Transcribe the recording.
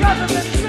Government.